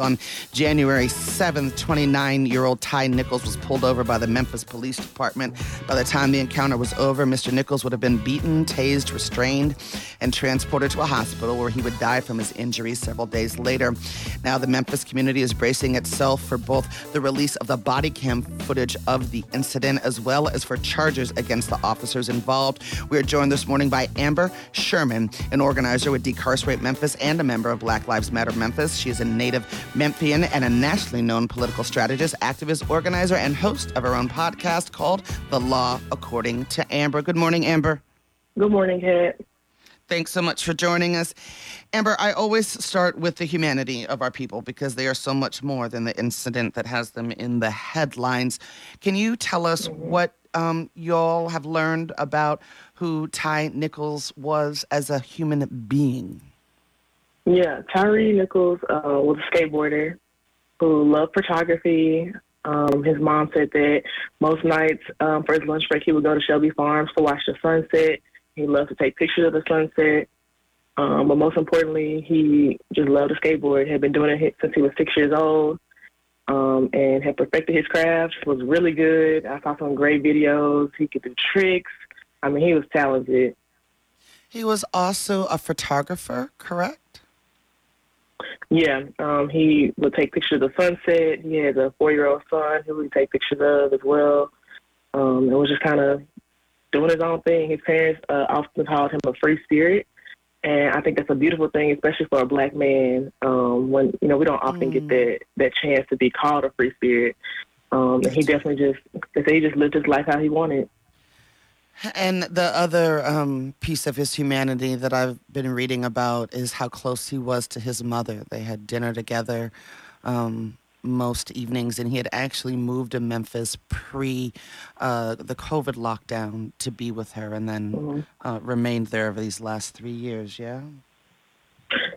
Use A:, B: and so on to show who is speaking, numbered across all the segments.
A: On January 7th, 29 year old Tyre Nichols was pulled over by the Memphis Police Department. By the time the encounter was over, Mr. Nichols would have been beaten, tased, restrained, and transported to a hospital where he would die from his injuries several days later. Now, the Memphis community is bracing itself for both the release of the body cam footage of the incident as well as for charges against the officers involved. We are joined this morning by Amber Sherman, an organizer with Decarcerate Memphis and a member of Black Lives Matter Memphis. She is a native Memphian and a nationally known political strategist, activist, organizer, and host of her own podcast called The Law According to Amber. Good morning, Amber.
B: Good morning, Cat.
A: Thanks so much for joining us. Amber, I always start with the humanity of our people because they are so much more than the incident that has them in the headlines. Can you tell us mm-hmm. what um, y'all have learned about who Tyre Nichols was as a human being?
B: Yeah, Tyre Nichols uh, was a skateboarder who loved photography. Um, his mom said that most nights um, for his lunch break, he would go to Shelby Farms to watch the sunset. He loved to take pictures of the sunset. Um, but most importantly, he just loved to skateboard. Had been doing it since he was six years old, um, and had perfected his craft. Was really good. I saw some great videos. He could do tricks. I mean, he was talented.
A: He was also a photographer, correct?
B: Yeah, um, he would take pictures of the sunset. He has a four-year-old son who he would take pictures of as well. Um, and was just kind of doing his own thing. His parents uh, often called him a free spirit, and I think that's a beautiful thing, especially for a black man. Um, when you know we don't often mm. get that that chance to be called a free spirit. Um, and he definitely just, they say he just lived his life how he wanted.
A: And the other um, piece of his humanity that I've been reading about is how close he was to his mother. They had dinner together um, most evenings, and he had actually moved to Memphis pre uh, the COVID lockdown to be with her, and then mm-hmm. uh, remained there over these last three years. Yeah.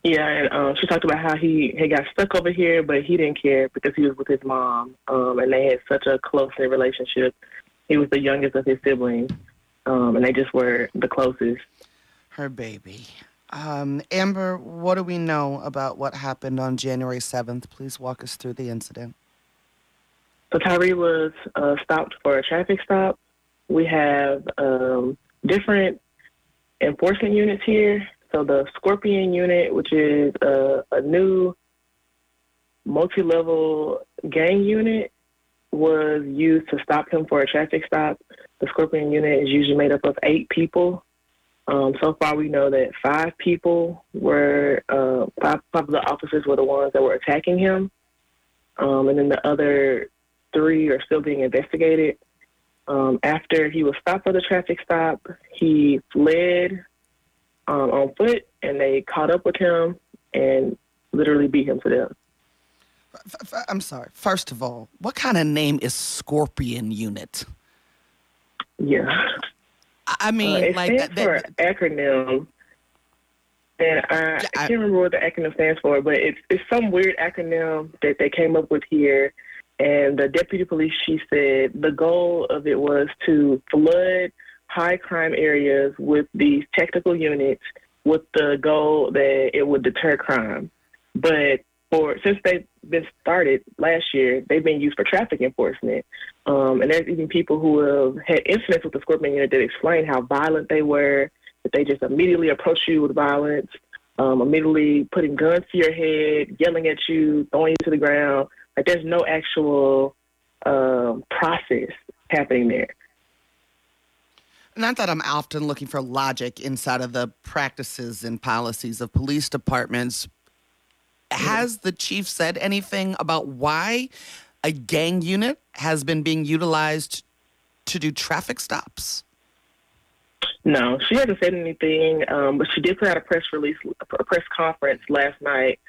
B: Yeah, and um, she talked about how he had got stuck over here, but he didn't care because he was with his mom, um, and they had such a close relationship. He was the youngest of his siblings um, and they just were the closest.
A: Her baby. Um, Amber, what do we know about what happened on January 7th? Please walk us through the incident.
B: So Tyre was uh, stopped for a traffic stop. We have um, different enforcement units here. So the Scorpion unit, which is a, a new multi-level gang unit, was used to stop him for a traffic stop. The Scorpion unit is usually made up of eight people. Um, so far, we know that five people were, uh, five, five of the officers were the ones that were attacking him. Um, and then the other three are still being investigated. Um, after he was stopped for the traffic stop, he fled um, on foot, and they caught up with him and literally beat him to death.
A: I'm sorry. First of all, what kind of name is Scorpion Unit?
B: Yeah.
A: I mean,
B: uh, it
A: like
B: stands that, for acronym, and I, I, I, can't remember what the acronym stands for, but it's it's some weird acronym that they came up with here. And the deputy police chief said the goal of it was to flood high crime areas with these technical units, with the goal that it would deter crime. But for since they've been started last year, they've been used for traffic enforcement. Um, and there's even people who have had incidents with the Scorpion unit that explain how violent they were, that they just immediately approach you with violence, um, immediately putting guns to your head, yelling at you, throwing you to the ground. Like there's no actual um, process happening there.
A: Not that I'm often looking for logic inside of the practices and policies of police departments, has the chief said anything about why a gang unit has been being utilized to do traffic stops?
B: No, she hasn't said anything, um, but she did put out a press release, a press conference last night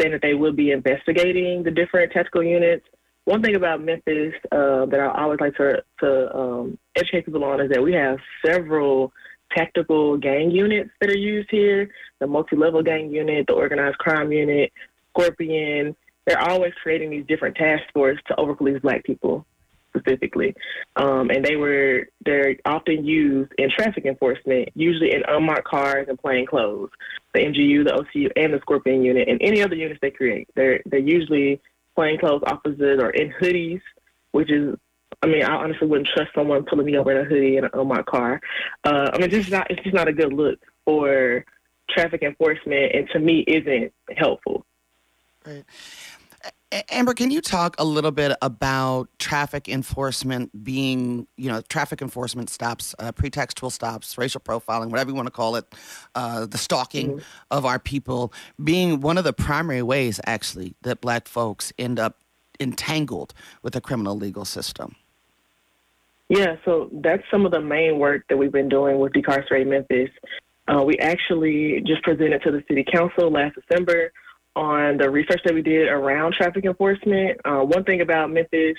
B: saying that they will be investigating the different tactical units. One thing about Memphis uh, that I always like to, to um, educate people on is that we have several tactical gang units that are used here the multi level gang unit, the organized crime unit, Scorpion, they're always creating these different task forces to over police black people specifically. Um, and they were they're often used in traffic enforcement, usually in unmarked cars and plain clothes. The MGU, the OCU, and the Scorpion unit, and any other units they create. They're they're usually plainclothes officers or in hoodies, which is I mean, I honestly wouldn't trust someone pulling me over in a hoodie in on my car. Uh, I mean, it's just not it's just not a good look for traffic enforcement, and to me, isn't helpful.
A: Right. Amber, can you talk a little bit about traffic enforcement being, you know, traffic enforcement stops, uh, pretextual stops, racial profiling, whatever you want to call it, uh, the stalking mm-hmm. of our people being one of the primary ways, actually, that black folks end up entangled with the criminal legal system?
B: Yeah, so that's some of the main work that we've been doing with Decarcerate Memphis. Uh, we actually just presented to the city council last December on the research that we did around traffic enforcement. Uh, one thing about Memphis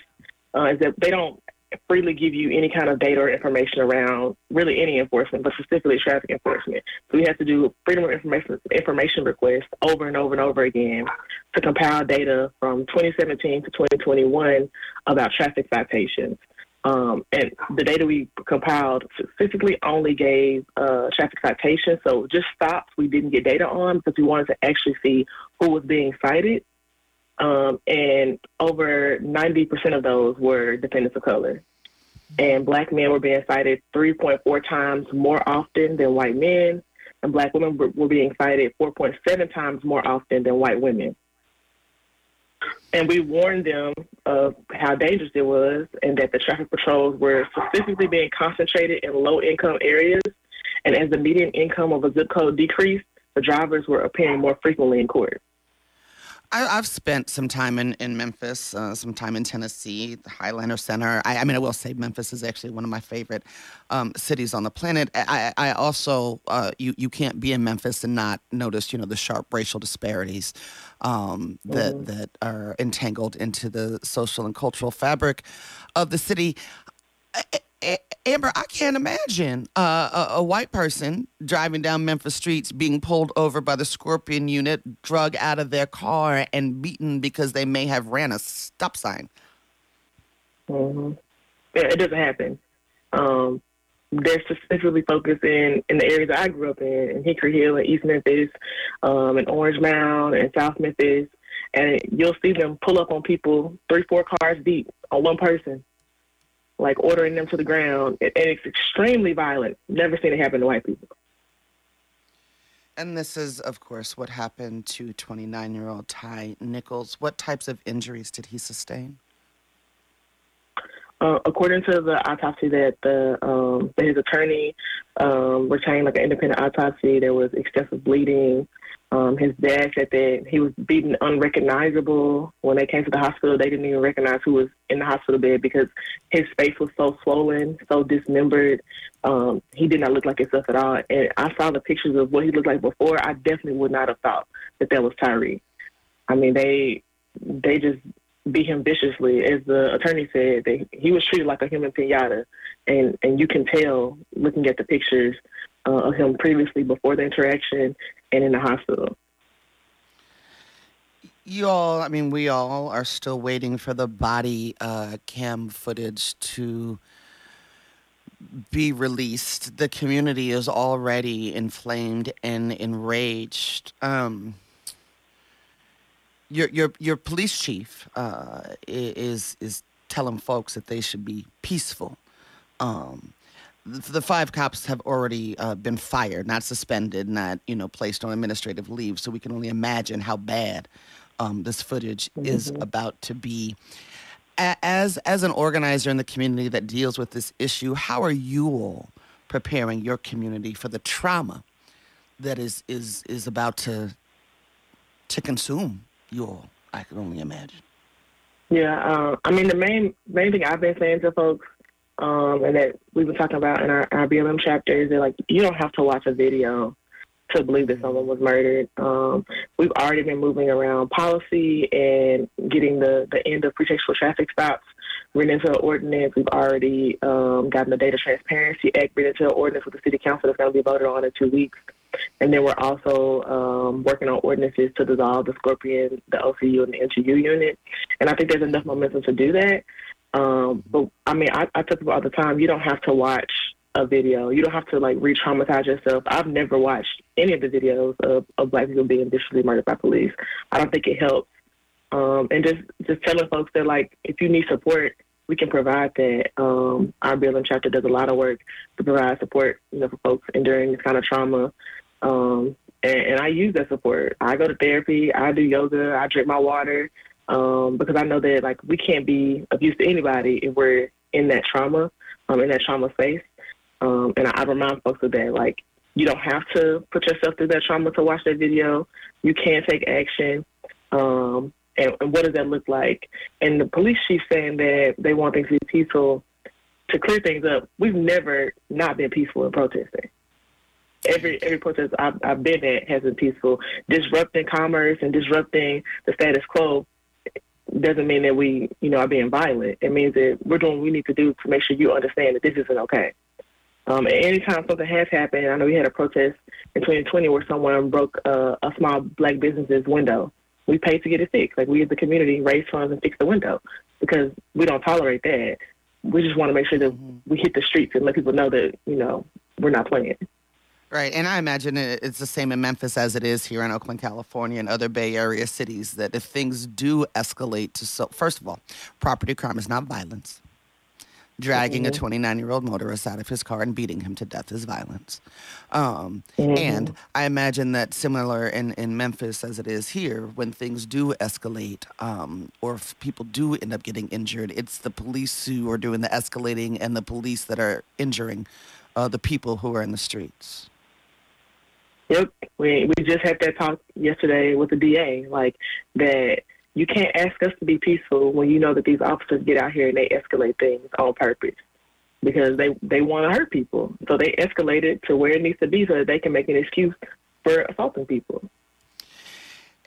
B: uh, is that they don't freely give you any kind of data or information around really any enforcement, but specifically traffic enforcement. So we have to do freedom of information information requests over and over and over again to compile data from 2017 to 2021 about traffic citations. Um, and the data we compiled specifically only gave uh, traffic citations, so just stops we didn't get data on because we wanted to actually see who was being cited. Um, and over 90% of those were defendants of color. And black men were being cited 3.4 times more often than white men, and black women were being cited 4.7 times more often than white women. And we warned them of how dangerous it was and that the traffic patrols were specifically being concentrated in low income areas. And as the median income of a zip code decreased, the drivers were appearing more frequently in court.
A: I, have spent some time in, in Memphis, uh, some time in Tennessee, the Highlander Center. I, I, mean, I will say Memphis is actually one of my favorite um, cities on the planet. I, I also, uh, you, you can't be in Memphis and not notice, you know, the sharp racial disparities um, that, mm-hmm. that are entangled into the social and cultural fabric of the city. Amber, I can't imagine uh, a, a, white person driving down Memphis streets being pulled over by the Scorpion unit, drug out of their car, and beaten because they may have ran a stop sign.
B: Mm-hmm. Yeah, it doesn't happen. Um, they're specifically focusing in the areas I grew up in, in Hickory Hill and East Memphis, um, and Orange Mound and South Memphis, and you'll see them pull up on people three, four cars deep on one person like ordering them to the ground, and it's extremely violent. Never seen it happen to white people.
A: And this is, of course, what happened to 29 year old Tyre Nichols. What types of injuries did he sustain?
B: Uh, according to the autopsy that the um, that his attorney um, retained, like an independent autopsy, there was extensive bleeding, um, his dad said that he was beaten unrecognizable. When they came to the hospital, they didn't even recognize who was in the hospital bed because his face was so swollen, so dismembered. Um, he did not look like himself at all. And I saw the pictures of what he looked like before. I definitely would not have thought that that was Tyre. I mean, they they just beat him viciously. As the attorney said, they, he was treated like a human pinata, and and you can tell looking at the pictures uh, of him previously before the interaction and in the hospital.
A: You all, I mean, we all are still waiting for the body uh, cam footage to be released. The community is already inflamed and enraged. Um, your your your police chief uh, is is telling folks that they should be peaceful. Um, the five cops have already uh, been fired, not suspended, not you know placed on administrative leave. So we can only imagine how bad um, this footage mm-hmm. is about to be. As as an organizer in the community that deals with this issue, how are you all preparing your community for the trauma that is is is about to to consume you all? I can only imagine.
B: Yeah, uh, I mean the main main thing I've been saying to folks um, and that we've been talking about in our, our BLM chapter is that like you don't have to watch a video to believe that someone was murdered. Um, we've already been moving around policy and getting the, the end of pretextual traffic stops written into an ordinance. We've already um, gotten the Data Transparency Act written into an ordinance with the City Council that's going to be voted on in two weeks. And then we're also um, working on ordinances to dissolve the Scorpion, the OCU, and the MGU unit. And I think there's enough momentum to do that. Um, but I mean, I, I tell people all the time, you don't have to watch a video. You don't have to like re-traumatize yourself. I've never watched any of the videos of, of black people being viciously murdered by police. I don't think it helps. Um, and just just telling folks that like if you need support, we can provide that. Um, our building chapter does a lot of work to provide support, you know, for folks enduring this kind of trauma. Um, and, and, I use that support. I go to therapy. I do yoga. I drink my water um, because I know that like we can't be abused to anybody if we're in that trauma, um, in that trauma space. Um, and I, I remind folks of that. Like you don't have to put yourself through that trauma to watch that video. You can take action. Um, and, and what does that look like? And the police chief saying that they want things to be peaceful. To clear things up, we've never not been peaceful in protesting. Every every protest I've, I've been at has been peaceful. Disrupting commerce and disrupting the status quo doesn't mean that we, you know, are being violent. It means that we're doing what we need to do to make sure you understand that this isn't okay. Um, anytime something has happened, I know we had a protest in 2020 where someone broke uh, a small black business's window we pay to get it fixed. Like we as the community raise funds and fix the window because we don't tolerate that. We just want to make sure that mm-hmm. we hit the streets and let people know that you know we're not playing.
A: Right, and I imagine it's the same in Memphis as it is here in Oakland, California, and other Bay Area cities. That if things do escalate to so, first of all, property crime is not violence. Dragging mm-hmm. a 29 year old motorist out of his car and beating him to death is violence. Um, mm-hmm. And I imagine that similar in, in Memphis as it is here, when things do escalate um, or if people do end up getting injured, it's the police who are doing the escalating and the police that are injuring uh, the people who are in the streets.
B: Yep, we we just had that talk yesterday with the DA, like that you can't ask us to be peaceful when you know that these officers get out here and they escalate things on purpose because they they want to hurt people. So they escalate it to where it needs to be so that they can make an excuse for assaulting people.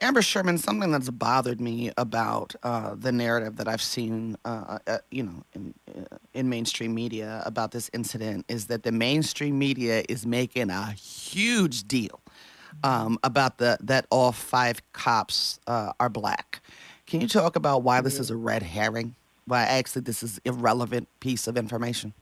A: Amber Sherman, something that's bothered me about uh, the narrative that I've seen, uh, uh, you know, in, uh, in mainstream media about this incident is that the mainstream media is making a huge deal um, about the that all five cops uh, are black. Can you talk about why this is a red herring? Why actually this is irrelevant piece of information?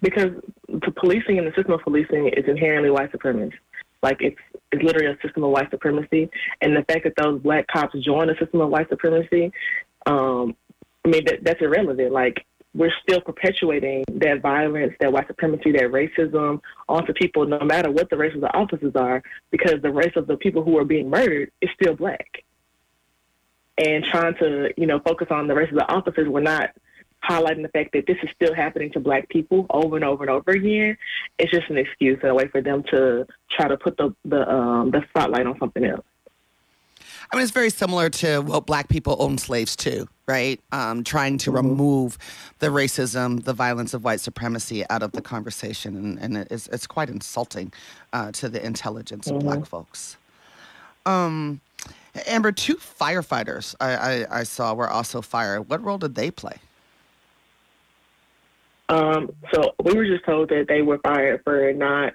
B: Because the policing and the system of policing is inherently white supremacist. Like it's it's literally a system of white supremacy, and the fact that those black cops join a system of white supremacy, um, I mean that, that's irrelevant. Like we're still perpetuating that violence, that white supremacy, that racism onto people, no matter what the race of the officers are, because the race of the people who are being murdered is still black. And trying to, you know, focus on the race of the officers, we're not highlighting the fact that this is still happening to black people over and over and over again. It's just an excuse and a way for them to try to put the the um, the spotlight on something else.
A: I mean, it's very similar to what black people own slaves too, right? Um, trying to mm-hmm. remove the racism, the violence of white supremacy out of the conversation. And, and it's, it's quite insulting uh, to the intelligence mm-hmm. of black folks. Um, Amber, two firefighters I, I, I, saw were also fired. What role did they play?
B: Um, so we were just told that they were fired for not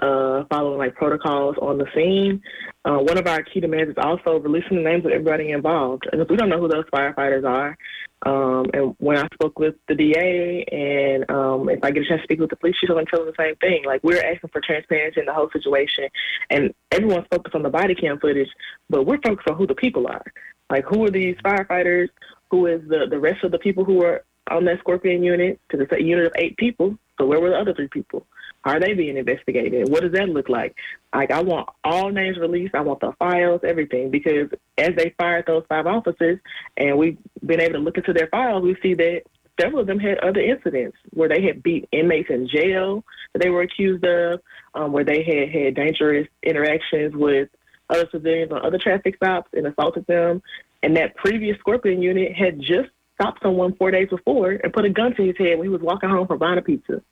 B: uh, following like protocols on the scene. Uh, one of our key demands is also releasing the names of everybody involved. And we don't know who those firefighters are, um, and when I spoke with the DA, and um, if I get a chance to speak with the police she's going to tell them the same thing. Like we're asking for transparency in the whole situation, and everyone's focused on the body cam footage, but we're focused on who the people are. Like who are these firefighters? Who is the the rest of the people who are on that Scorpion unit? Because it's a unit of eight people. So where were the other three people? Are they being investigated? What does that look like? Like, I want all names released. I want the files, everything, because as they fired those five officers, and we've been able to look into their files, we see that several of them had other incidents where they had beat inmates in jail that they were accused of, um, where they had had dangerous interactions with other civilians on other traffic stops and assaulted them. And that previous Scorpion unit had just stopped someone four days before and put a gun to his head when he was walking home from buying a pizza.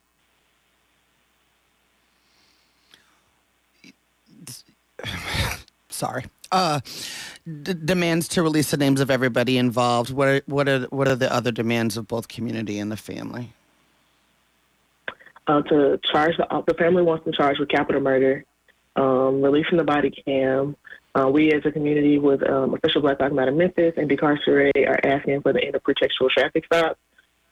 A: sorry. Uh, d- demands to release the names of everybody involved. What are what are what are the other demands of both community and the family?
B: uh, to charge the, the family wants to charge with capital murder, um, releasing the body cam. Uh, we as a community with um, Official Black Lives Matter Memphis and Decarcerate are asking for the end of pretextual traffic stops,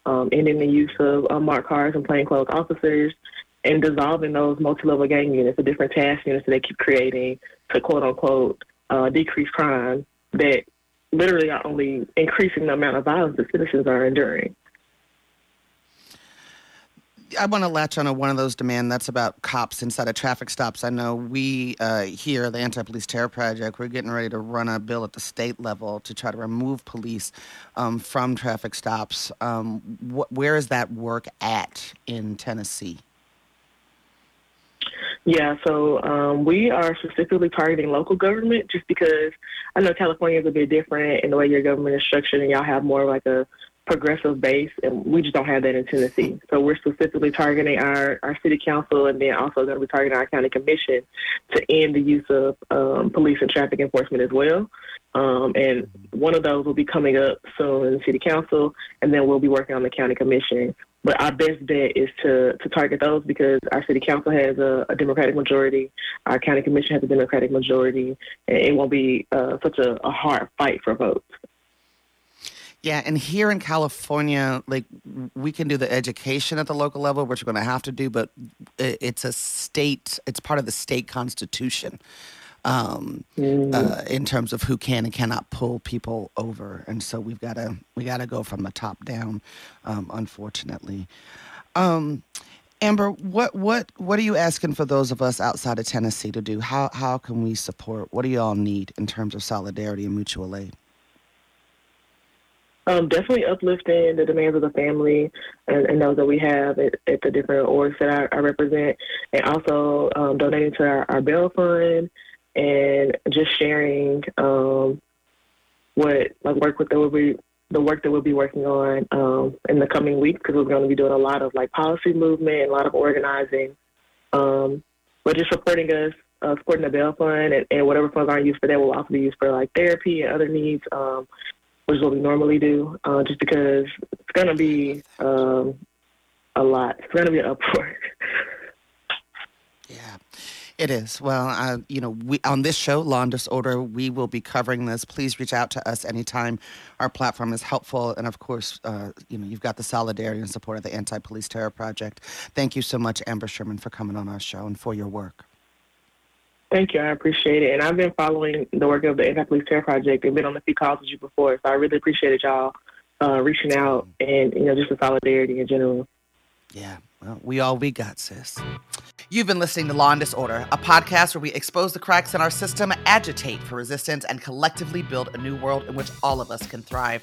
B: um, ending the use of uh, marked cars and plainclothes officers, and dissolving those multi-level gang units, the different task units that they keep creating to quote unquote uh, decrease crime that literally are only increasing the amount of violence that citizens are enduring.
A: I want to latch on to one of those demands. That's about cops inside of traffic stops. I know we uh, here, the Anti-Police Terror Project, we're getting ready to run a bill at the state level to try to remove police um, from traffic stops. Um, wh- where is that work at in Tennessee?
B: Yeah, so um, we are specifically targeting local government just because I know California is a bit different in the way your government is structured, and y'all have more like a progressive base, and we just don't have that in Tennessee. So we're specifically targeting our, our city council and then also going to be targeting our county commission to end the use of um, police and traffic enforcement as well. Um, and one of those will be coming up soon in the city council, and then we'll be working on the county commission. But our best bet is to, to target those because our city council has a, a Democratic majority, our county commission has a Democratic majority, and it won't be uh, such a, a hard fight for votes.
A: Yeah, and here in California, like we can do the education at the local level, which we're going to have to do, but it's a state, it's part of the state constitution um, mm. uh, in terms of who can and cannot pull people over, and so we've got to we got to go from the top down, um, unfortunately. Um, Amber, what what what are you asking for those of us outside of Tennessee to do? How how can we support? What do you all need in terms of solidarity and mutual aid?
B: Um, definitely uplifting the demands of the family and, and those that we have at, at, the different orgs that I, I represent, and also um, donating to our, our, bail fund and just sharing um, what like work with that will be the work that we'll be working on um, in the coming weeks because we're going to be doing a lot of like policy movement, a lot of organizing, um, but just supporting us uh, supporting the bail fund and, and, whatever funds aren't used for that will also be used for like therapy and other needs. Um, which is what we normally do, uh, just because it's going to be um, a lot. It's going to be an uproar.
A: yeah. It is. Well, uh, you know, we on this show, Law and Disorder, we will be covering this. Please reach out to us anytime our platform is helpful. And of course, uh, you know, you've got the solidarity and support of the Anti Police Terror Project. Thank you so much, Amber Sherman, for coming on our show and for your work.
B: Thank you. I appreciate it. And I've been following the work of the Anti Police Terror Project and been on a few calls with you before. So I really appreciated y'all uh, reaching out and, you know, just the solidarity in general.
A: Yeah. Well, we all we got, sis. You've been listening to Law and Disorder, a podcast where we expose the cracks in our system, agitate for resistance, and collectively build a new world in which all of us can thrive.